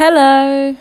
Hello.